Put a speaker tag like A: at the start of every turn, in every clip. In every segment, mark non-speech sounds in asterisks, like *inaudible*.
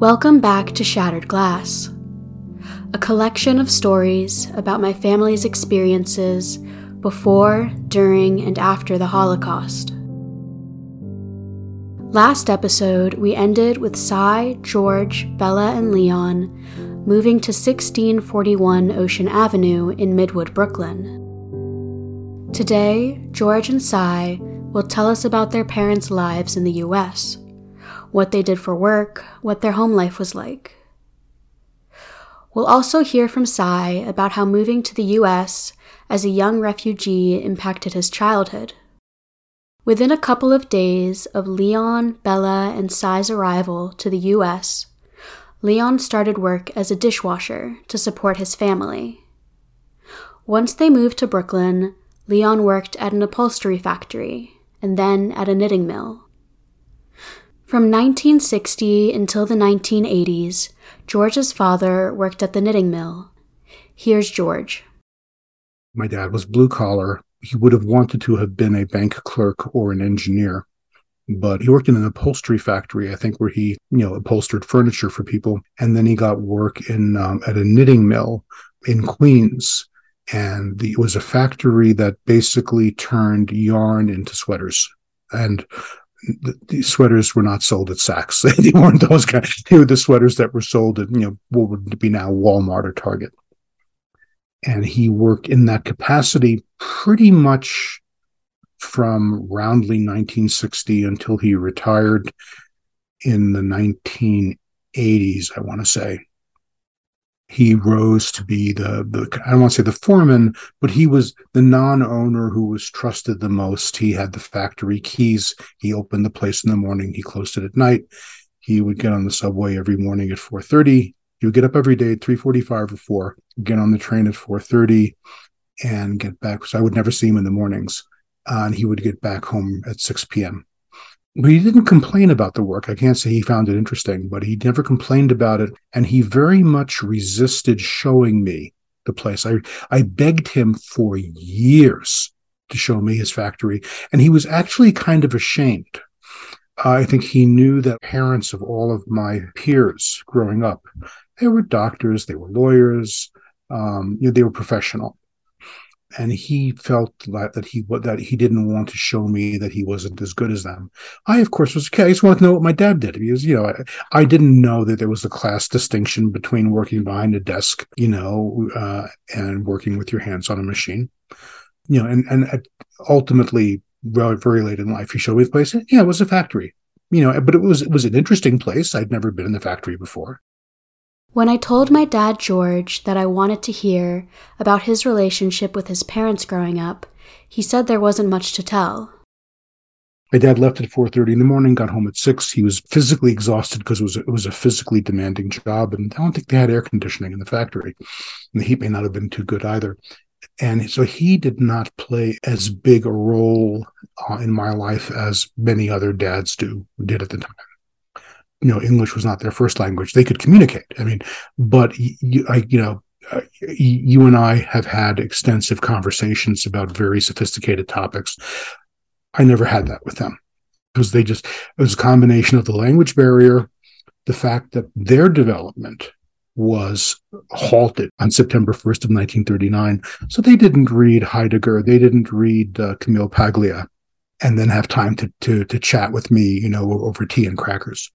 A: Welcome back to Shattered Glass, a collection of stories about my family's experiences before, during, and after the Holocaust. Last episode, we ended with Sy, George, Bela, and Leon moving to 1641 Ocean Avenue in Midwood, Brooklyn. Today, George and Sy will tell us about their parents' lives in the US, what they did for work, what their home life was like. We'll also hear from Sy about how moving to the US as a young refugee impacted his childhood. Within a couple of days of Leon, Bela, and Sy's arrival to the US, Leon started work as a dishwasher to support his family. Once they moved to Brooklyn, Leon worked at an upholstery factory and then at a knitting mill. From 1960 until the 1980s, George's father worked at the knitting mill. Here's George.
B: My dad was blue collar. He would have wanted to have been a bank clerk or an engineer, but he worked in an upholstery factory, I think, where he, you know, upholstered furniture for people. And then he got work in um, at a knitting mill in Queens, and the, it was a factory that basically turned yarn into sweaters. And the, the, sweaters were not sold at Saks. *laughs* they weren't those guys. They were the sweaters that were sold at you know what would be now Walmart or Target. And he worked in that capacity pretty much from roundly 1960 until he retired in the 1980s, I want to say he rose to be the, the I don't want to say the foreman, but he was the non-owner who was trusted the most. He had the factory keys. He opened the place in the morning. He closed it at night. He would get on the subway every morning at 4:30. He would get up every day at 3:45 or 4, get on the train at 4:30 and get back. So I would never see him in the mornings. Uh, and he would get back home at 6 p.m but he didn't complain about the work. I can't say he found it interesting, but he never complained about it. And he very much resisted showing me the place. I, I begged him for years to show me his factory. And he was actually kind of ashamed. I think he knew that parents of all of my peers growing up, they were doctors, they were lawyers, um, you know, they were professional and he felt that, that he that he didn't want to show me that he wasn't as good as them. I, of course, was okay. I just wanted to know what my dad did. Because you know, I, I didn't know that there was a class distinction between working behind a desk, you know, uh, and working with your hands on a machine. You know, and and ultimately, very, very late in life, he showed me the place. Yeah, it was a factory. You know, but it was it was an interesting place. I'd never been in the factory before.
A: When I told my dad, George, that I wanted to hear about his relationship with his parents growing up, he said there wasn't much to tell.
B: My dad left at 4:30 in the morning, got home at 6. He was physically exhausted because it was, it was a physically demanding job and I don't think they had air conditioning in the factory. And the heat may not have been too good either. And so he did not play as big a role uh, in my life as many other dads do did at the time you know English was not their first language. They could communicate. I mean, but you, I, you know, uh, you and I have had extensive conversations about very sophisticated topics. I never had that with them because they just it was a combination of the language barrier, the fact that their development was halted on September 1st of 1939. So they didn't read Heidegger, they didn't read uh, Camille Paglia, and then have time to to to chat with me, you know, over tea and crackers.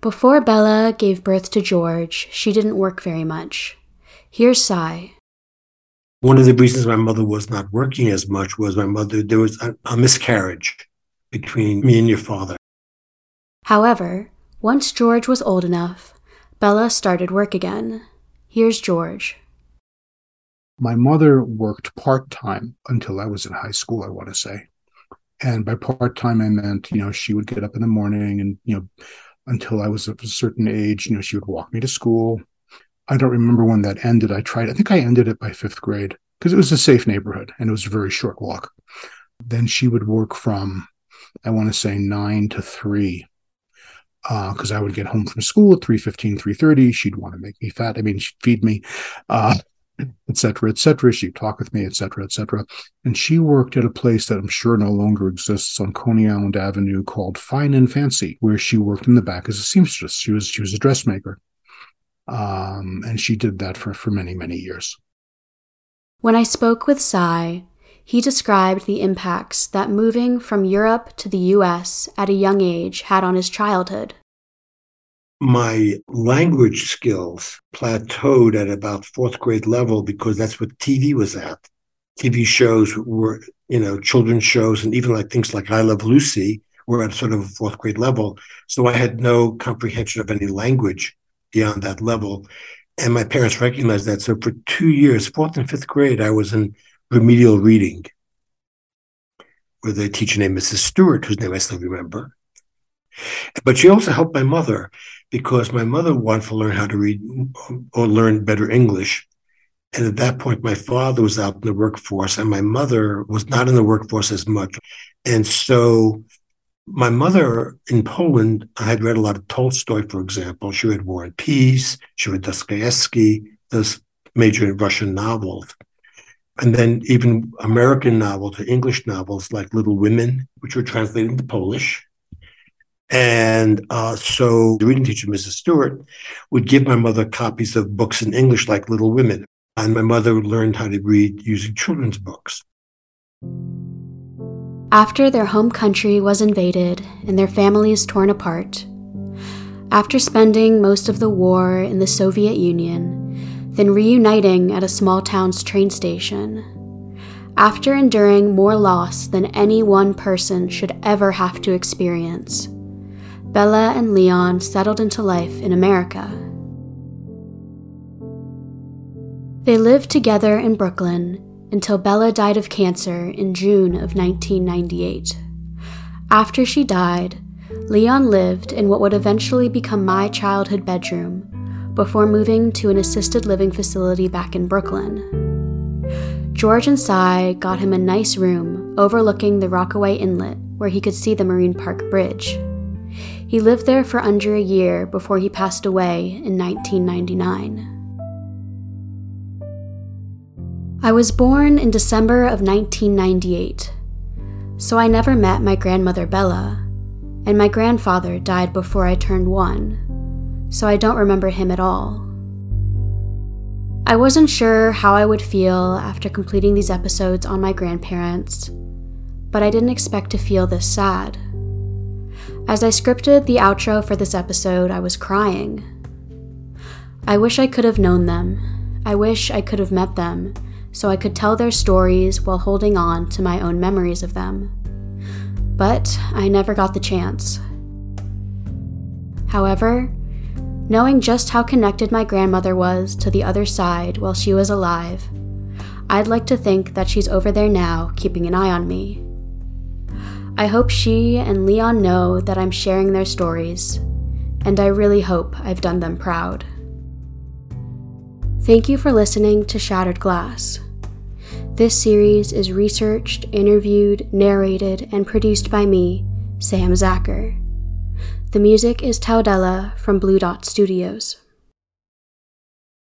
A: Before Bela gave birth to George, she didn't work very much. Here's Sy.
C: One of the reasons my mother was not working as much was my mother, there was a, a miscarriage between me and your father.
A: However, once George was old enough, Bela started work again. Here's George.
B: My mother worked part time until I was in high school, I want to say. And by part time, I meant, you know, she would get up in the morning and, you know, until I was of a certain age. You know, she would walk me to school. I don't remember when that ended. I tried, I think I ended it by fifth grade because it was a safe neighborhood and it was a very short walk. Then she would work from, I want to say nine to three because uh, I would get home from school at 3.15, 3.30. She'd want to make me fat. I mean, she'd feed me. Uh, etc., etc. She'd talk with me, etc., etc. And she worked at a place that I'm sure no longer exists on Coney Island Avenue called Fine and Fancy, where she worked in the back as a seamstress. She was she was a dressmaker, um, and she did that for for many many years.
A: When I spoke with Sy, he described the impacts that moving from Europe to the U.S. at a young age had on his childhood
C: my language skills plateaued at about fourth grade level because that's what TV was at. TV shows were, you know, children's shows and even like things like I Love Lucy were at sort of fourth grade level. So I had no comprehension of any language beyond that level. And my parents recognized that. So for two years, fourth and fifth grade, I was in remedial reading with a teacher named Mrs. Stewart, whose name I still remember. But she also helped my mother because my mother wanted to learn how to read or learn better English. And at that point, my father was out in the workforce and my mother was not in the workforce as much. And so my mother in Poland, I had read a lot of Tolstoy, for example. She read War and Peace. She read Dostoevsky, those major Russian novels. And then even American novels or English novels like Little Women, which were translated into Polish. And uh, so the reading teacher, Mrs. Stewart, would give my mother copies of books in English like Little Women. And my mother learned how to read using children's books.
A: After their home country was invaded and their families torn apart, after spending most of the war in the Soviet Union, then reuniting at a small town's train station, after enduring more loss than any one person should ever have to experience, Bela and Leon settled into life in America. They lived together in Brooklyn until Bela died of cancer in June of 1998. After she died, Leon lived in what would eventually become my childhood bedroom before moving to an assisted living facility back in Brooklyn. George and Sy got him a nice room overlooking the Rockaway Inlet where he could see the Marine Park Bridge. He lived there for under a year before he passed away in 1999. I was born in December of 1998, so I never met my grandmother Bela, and my grandfather died before I turned one, so I don't remember him at all. I wasn't sure how I would feel after completing these episodes on my grandparents, but I didn't expect to feel this sad. As I scripted the outro for this episode, I was crying. I wish I could have known them. I wish I could have met them so I could tell their stories while holding on to my own memories of them. But I never got the chance. However, knowing just how connected my grandmother was to the other side while she was alive, I'd like to think that she's over there now keeping an eye on me. I hope she and Leon know that I'm sharing their stories, and I really hope I've done them proud. Thank you for listening to Shattered Glass. This series is researched, interviewed, narrated, and produced by me, Sam Zacher. The music is Taudella from Blue Dot Studios.